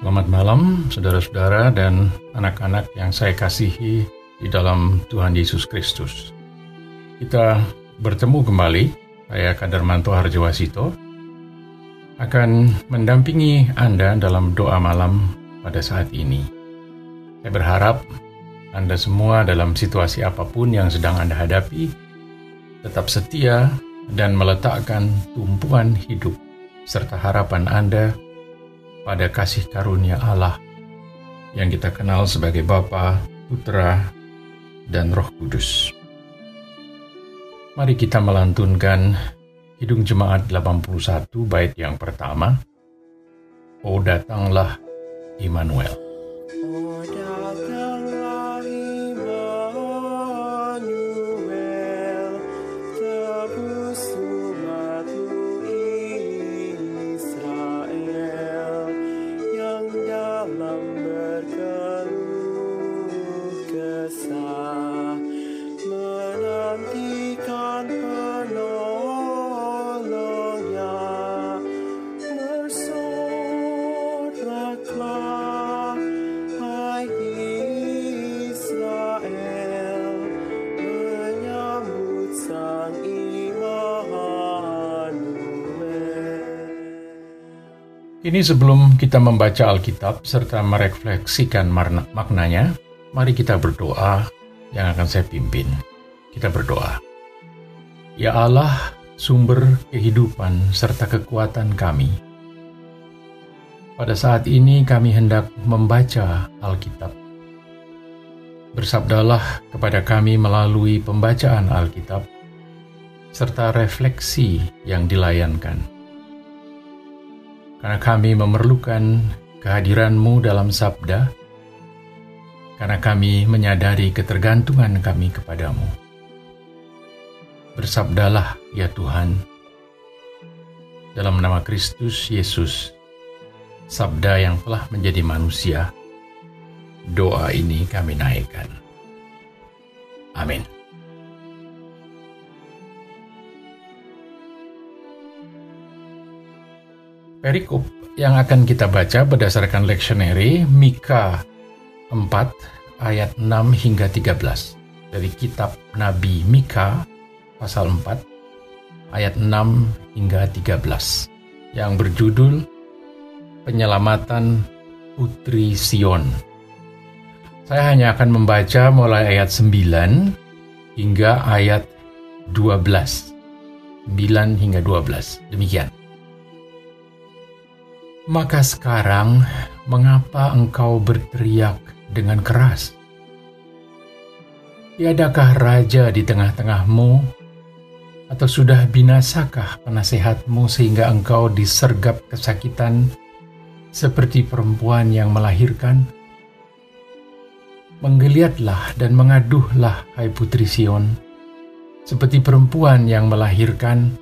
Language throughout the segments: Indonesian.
Selamat malam, saudara-saudara dan anak-anak yang saya kasihi di dalam Tuhan Yesus Kristus. Kita bertemu kembali, saya Kadarmanto Harjawasito, akan mendampingi Anda dalam doa malam pada saat ini. Saya berharap Anda semua dalam situasi apa pun yang sedang Anda hadapi, tetap setia dan meletakkan tumpuan hidup serta harapan Anda pada kasih karunia Allah yang kita kenal sebagai Bapa, Putra, dan Roh Kudus. Mari kita melantunkan Hidung Jemaat 81 bait yang pertama. Oh datanglah Immanuel. Ini sebelum kita membaca Alkitab serta merefleksikan maknanya, mari kita berdoa yang akan saya pimpin. Kita berdoa. Ya Allah, sumber kehidupan serta kekuatan kami. Pada saat ini kami hendak membaca Alkitab. Bersabdalah kepada kami melalui pembacaan Alkitab serta refleksi yang dilayankan karena kami memerlukan kehadiranmu dalam sabda, karena kami menyadari ketergantungan kami kepadamu. Bersabdalah ya Tuhan, dalam nama Kristus Yesus, sabda yang telah menjadi manusia, doa ini kami naikkan. Amin. Perikop yang akan kita baca berdasarkan leksioneri Mika 4 ayat 6 hingga 13 dari kitab Nabi Mika pasal 4 ayat 6 hingga 13 yang berjudul Penyelamatan Putri Sion. Saya hanya akan membaca mulai ayat 9 hingga ayat 12. 9 hingga 12. Demikian. Maka sekarang, mengapa engkau berteriak dengan keras? Tiadakah raja di tengah-tengahmu, atau sudah binasakah penasehatmu sehingga engkau disergap kesakitan seperti perempuan yang melahirkan? Menggeliatlah dan mengaduhlah, hai putri Sion, seperti perempuan yang melahirkan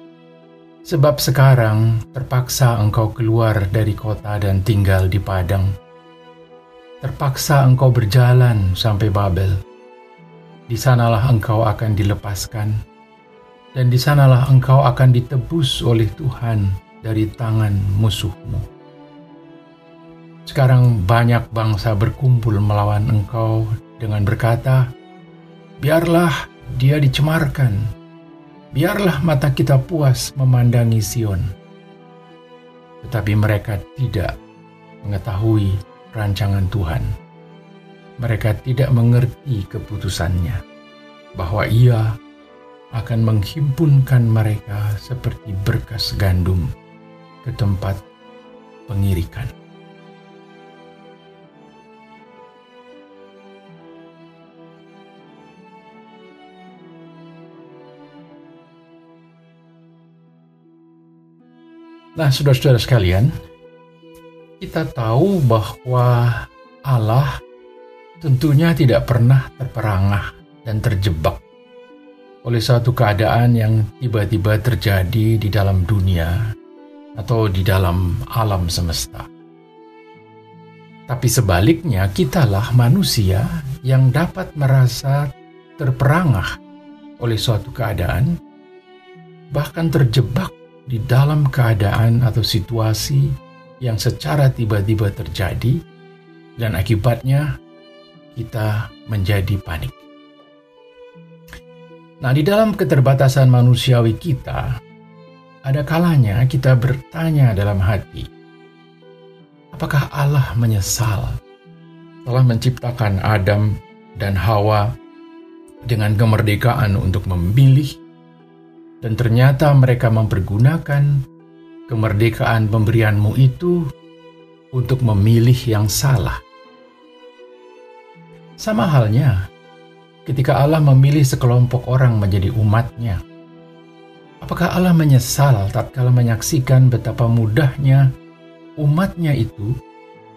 Sebab sekarang terpaksa engkau keluar dari kota dan tinggal di padang. Terpaksa engkau berjalan sampai Babel. Di sanalah engkau akan dilepaskan, dan di sanalah engkau akan ditebus oleh Tuhan dari tangan musuhmu. Sekarang banyak bangsa berkumpul melawan engkau dengan berkata, Biarlah dia dicemarkan, Biarlah mata kita puas memandangi Sion, tetapi mereka tidak mengetahui rancangan Tuhan. Mereka tidak mengerti keputusannya, bahwa Ia akan menghimpunkan mereka seperti berkas gandum ke tempat pengirikan. Nah, saudara-saudara sekalian, kita tahu bahwa Allah tentunya tidak pernah terperangah dan terjebak oleh suatu keadaan yang tiba-tiba terjadi di dalam dunia atau di dalam alam semesta. Tapi sebaliknya, kitalah manusia yang dapat merasa terperangah oleh suatu keadaan, bahkan terjebak di dalam keadaan atau situasi yang secara tiba-tiba terjadi, dan akibatnya kita menjadi panik. Nah, di dalam keterbatasan manusiawi kita, ada kalanya kita bertanya dalam hati, apakah Allah menyesal telah menciptakan Adam dan Hawa dengan kemerdekaan untuk memilih, dan ternyata mereka mempergunakan kemerdekaan pemberianmu itu untuk memilih yang salah. Sama halnya ketika Allah memilih sekelompok orang menjadi umatnya. Apakah Allah menyesal tatkala menyaksikan betapa mudahnya umatnya itu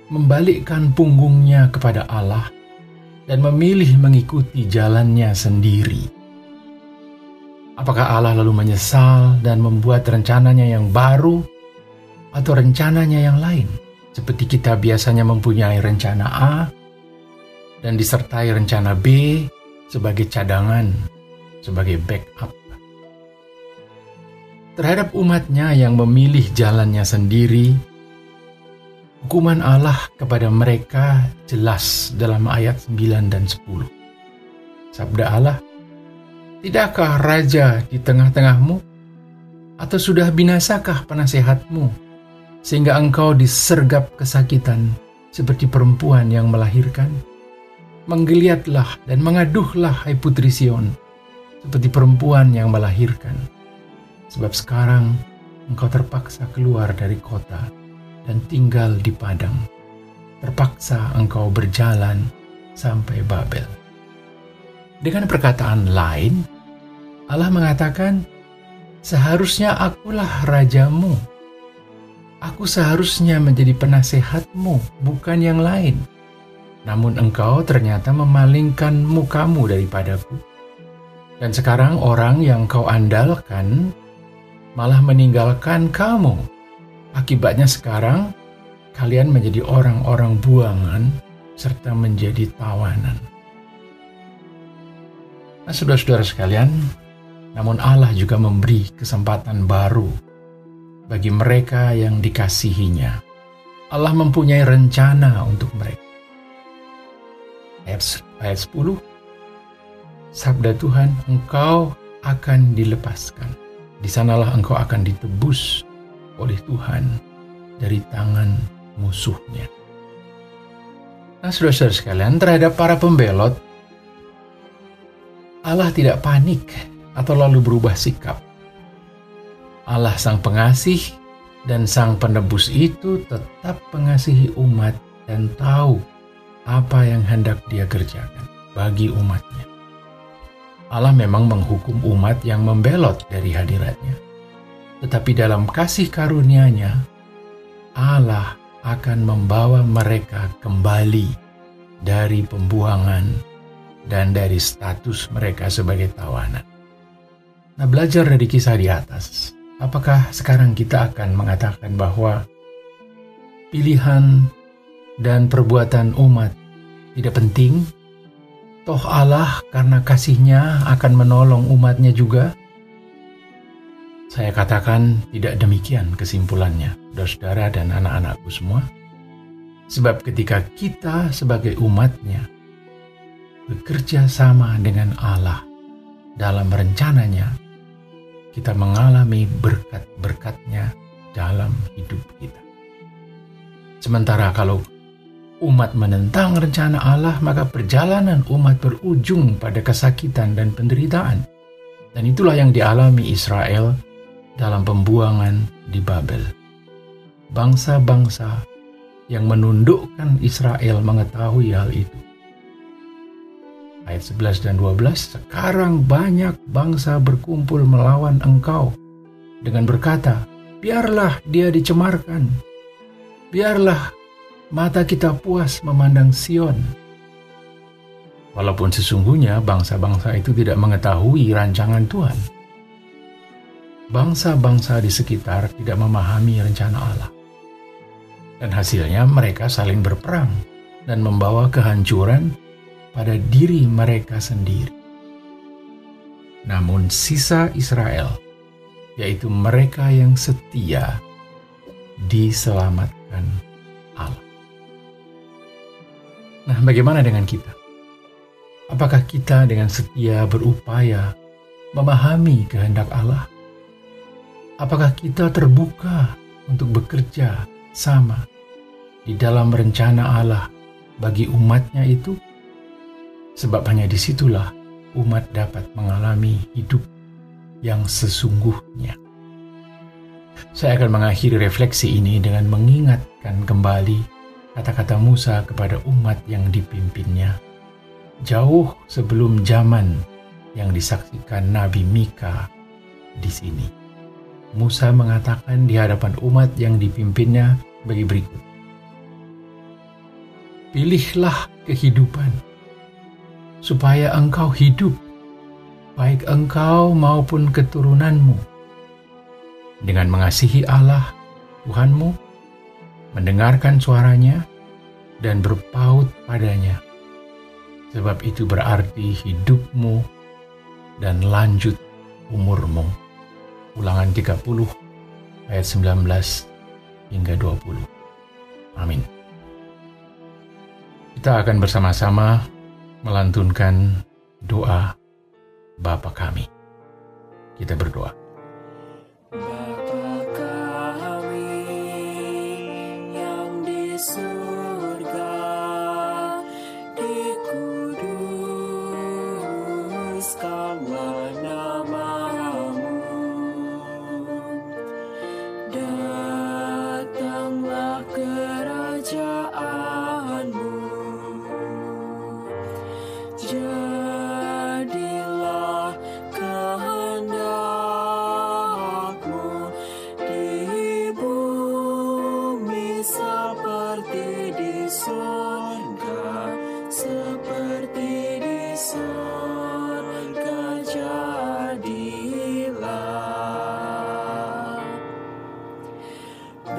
membalikkan punggungnya kepada Allah dan memilih mengikuti jalannya sendiri? Apakah Allah lalu menyesal dan membuat rencananya yang baru atau rencananya yang lain? Seperti kita biasanya mempunyai rencana A dan disertai rencana B sebagai cadangan, sebagai backup. Terhadap umatnya yang memilih jalannya sendiri, hukuman Allah kepada mereka jelas dalam ayat 9 dan 10. Sabda Allah, Tidakkah raja di tengah-tengahmu? Atau sudah binasakah penasehatmu? Sehingga engkau disergap kesakitan seperti perempuan yang melahirkan? menggeliatlah dan mengaduhlah hai putri Sion, seperti perempuan yang melahirkan. Sebab sekarang engkau terpaksa keluar dari kota dan tinggal di padang. Terpaksa engkau berjalan sampai Babel. Dengan perkataan lain, Allah mengatakan, Seharusnya akulah rajamu. Aku seharusnya menjadi penasehatmu, bukan yang lain namun engkau ternyata memalingkan mukamu daripadaku. Dan sekarang orang yang kau andalkan malah meninggalkan kamu. Akibatnya sekarang kalian menjadi orang-orang buangan serta menjadi tawanan. Nah, saudara-saudara sekalian, namun Allah juga memberi kesempatan baru bagi mereka yang dikasihinya. Allah mempunyai rencana untuk mereka ayat, ayat 10, Sabda Tuhan, engkau akan dilepaskan. Di sanalah engkau akan ditebus oleh Tuhan dari tangan musuhnya. Nah, saudara-saudara sekalian, terhadap para pembelot, Allah tidak panik atau lalu berubah sikap. Allah sang pengasih dan sang penebus itu tetap mengasihi umat dan tahu apa yang hendak dia kerjakan bagi umatnya. Allah memang menghukum umat yang membelot dari hadiratnya. Tetapi dalam kasih karunia-Nya, Allah akan membawa mereka kembali dari pembuangan dan dari status mereka sebagai tawanan. Nah, belajar dari kisah di atas, apakah sekarang kita akan mengatakan bahwa pilihan dan perbuatan umat tidak penting. Toh Allah karena kasihnya akan menolong umatnya juga. Saya katakan tidak demikian kesimpulannya, saudara-saudara dan anak-anakku semua. Sebab ketika kita sebagai umatnya bekerja sama dengan Allah dalam rencananya, kita mengalami berkat-berkatnya dalam hidup kita. Sementara kalau umat menentang rencana Allah, maka perjalanan umat berujung pada kesakitan dan penderitaan. Dan itulah yang dialami Israel dalam pembuangan di Babel. Bangsa-bangsa yang menundukkan Israel mengetahui hal itu. Ayat 11 dan 12, sekarang banyak bangsa berkumpul melawan engkau dengan berkata, biarlah dia dicemarkan, biarlah mata kita puas memandang Sion. Walaupun sesungguhnya bangsa-bangsa itu tidak mengetahui rancangan Tuhan. Bangsa-bangsa di sekitar tidak memahami rencana Allah. Dan hasilnya mereka saling berperang dan membawa kehancuran pada diri mereka sendiri. Namun sisa Israel, yaitu mereka yang setia, diselamatkan Allah. Nah, bagaimana dengan kita? Apakah kita dengan setia berupaya memahami kehendak Allah? Apakah kita terbuka untuk bekerja sama di dalam rencana Allah bagi umatnya itu? Sebab hanya di situlah umat dapat mengalami hidup yang sesungguhnya. Saya akan mengakhiri refleksi ini dengan mengingatkan kembali kata-kata Musa kepada umat yang dipimpinnya. Jauh sebelum zaman yang disaksikan Nabi Mika di sini. Musa mengatakan di hadapan umat yang dipimpinnya bagi berikut. Pilihlah kehidupan, supaya engkau hidup, baik engkau maupun keturunanmu, dengan mengasihi Allah, Tuhanmu, mendengarkan suaranya, dan berpaut padanya. Sebab itu berarti hidupmu dan lanjut umurmu. Ulangan 30 ayat 19 hingga 20. Amin. Kita akan bersama-sama melantunkan doa Bapa kami. Kita berdoa.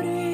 Ya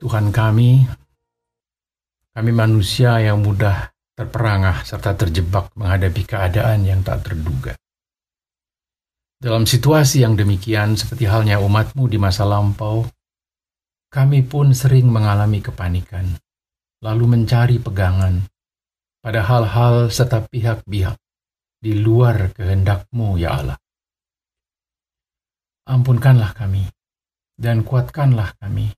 Tuhan kami, kami manusia yang mudah terperangah serta terjebak menghadapi keadaan yang tak terduga. Dalam situasi yang demikian, seperti halnya umatmu di masa lampau, kami pun sering mengalami kepanikan, lalu mencari pegangan pada hal-hal serta pihak-pihak di luar kehendakmu, ya Allah. Ampunkanlah kami, dan kuatkanlah kami,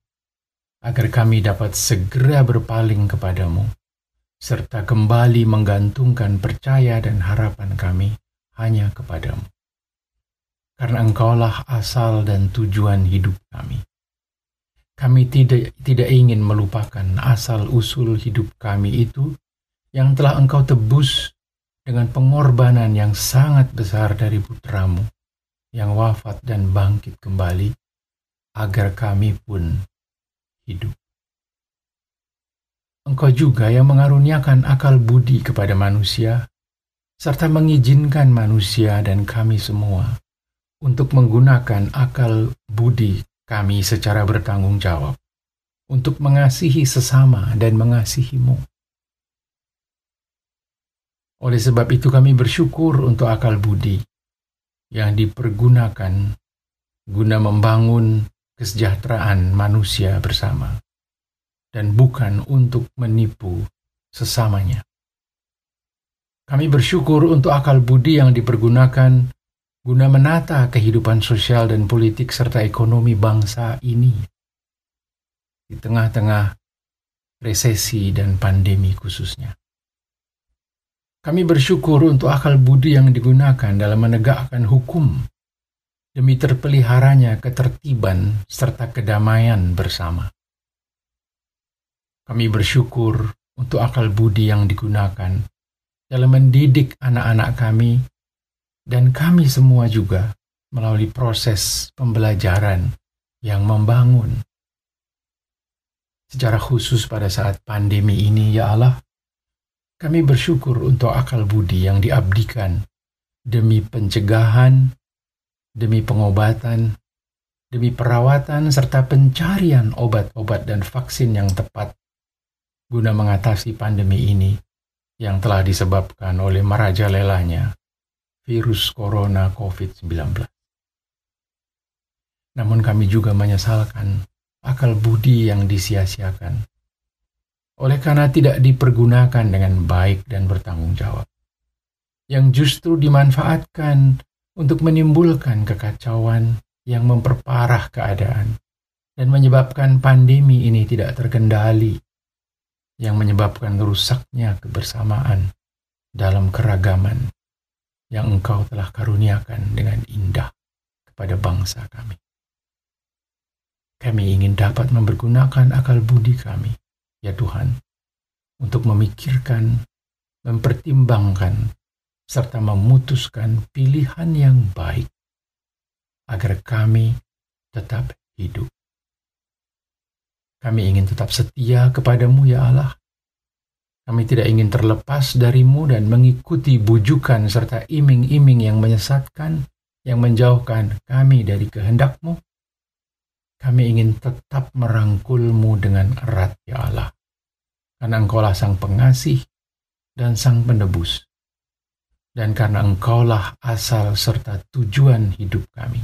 agar kami dapat segera berpaling kepadamu, serta kembali menggantungkan percaya dan harapan kami hanya kepadamu. Karena engkaulah asal dan tujuan hidup kami. Kami tidak, tidak ingin melupakan asal-usul hidup kami itu yang telah engkau tebus dengan pengorbanan yang sangat besar dari putramu yang wafat dan bangkit kembali agar kami pun hidup. Engkau juga yang mengaruniakan akal budi kepada manusia, serta mengizinkan manusia dan kami semua untuk menggunakan akal budi kami secara bertanggung jawab, untuk mengasihi sesama dan mengasihimu. Oleh sebab itu kami bersyukur untuk akal budi yang dipergunakan guna membangun kesejahteraan manusia bersama dan bukan untuk menipu sesamanya. Kami bersyukur untuk akal budi yang dipergunakan guna menata kehidupan sosial dan politik serta ekonomi bangsa ini di tengah-tengah resesi dan pandemi khususnya. Kami bersyukur untuk akal budi yang digunakan dalam menegakkan hukum demi terpeliharanya ketertiban serta kedamaian bersama. Kami bersyukur untuk akal budi yang digunakan dalam mendidik anak-anak kami dan kami semua juga melalui proses pembelajaran yang membangun. Secara khusus pada saat pandemi ini, ya Allah, kami bersyukur untuk akal budi yang diabdikan demi pencegahan, demi pengobatan, demi perawatan, serta pencarian obat-obat dan vaksin yang tepat guna mengatasi pandemi ini yang telah disebabkan oleh merajalelanya virus corona COVID-19. Namun kami juga menyesalkan akal budi yang disia-siakan oleh karena tidak dipergunakan dengan baik dan bertanggung jawab, yang justru dimanfaatkan untuk menimbulkan kekacauan yang memperparah keadaan dan menyebabkan pandemi ini tidak terkendali, yang menyebabkan rusaknya kebersamaan dalam keragaman yang Engkau telah karuniakan dengan indah kepada bangsa kami. Kami ingin dapat mempergunakan akal budi kami ya Tuhan, untuk memikirkan, mempertimbangkan, serta memutuskan pilihan yang baik agar kami tetap hidup. Kami ingin tetap setia kepadamu ya Allah. Kami tidak ingin terlepas darimu dan mengikuti bujukan serta iming-iming yang menyesatkan, yang menjauhkan kami dari kehendakmu kami ingin tetap merangkulmu dengan erat, ya Allah. Karena engkaulah sang pengasih dan sang penebus. Dan karena engkaulah asal serta tujuan hidup kami.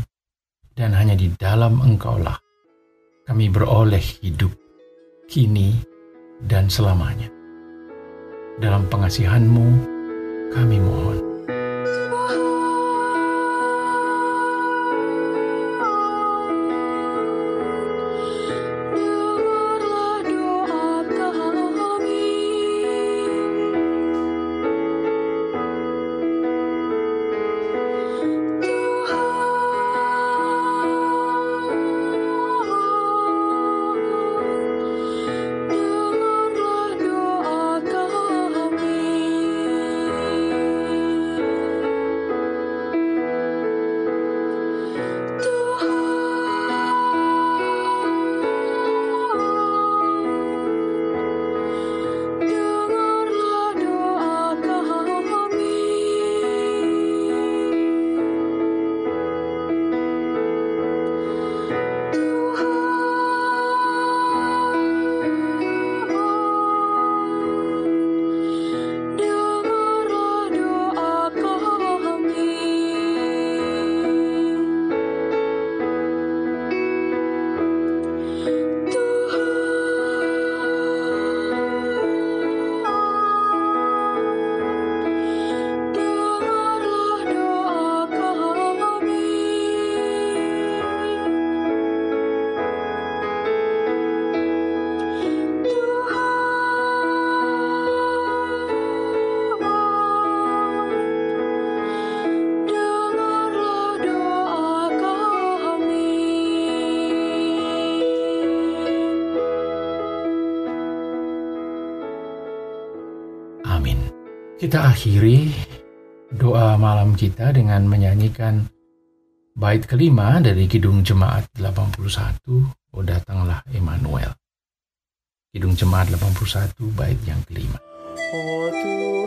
Dan hanya di dalam engkaulah kami beroleh hidup kini dan selamanya. Dalam pengasihanmu kami mohon. Kita akhiri doa malam kita dengan menyanyikan bait kelima dari Kidung Jemaat 81, Oh Datanglah Emmanuel. Kidung Jemaat 81, bait yang kelima. Oh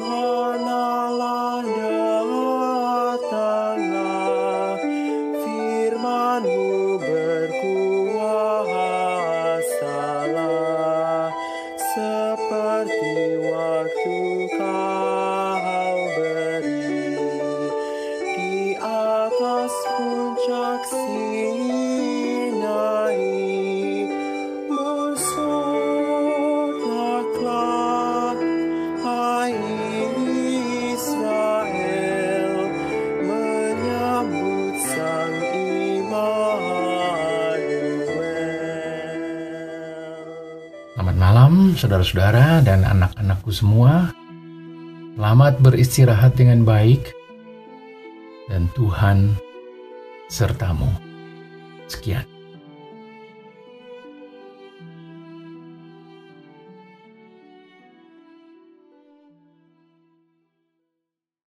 saudara-saudara dan anak-anakku semua. Selamat beristirahat dengan baik, dan Tuhan sertamu. Sekian.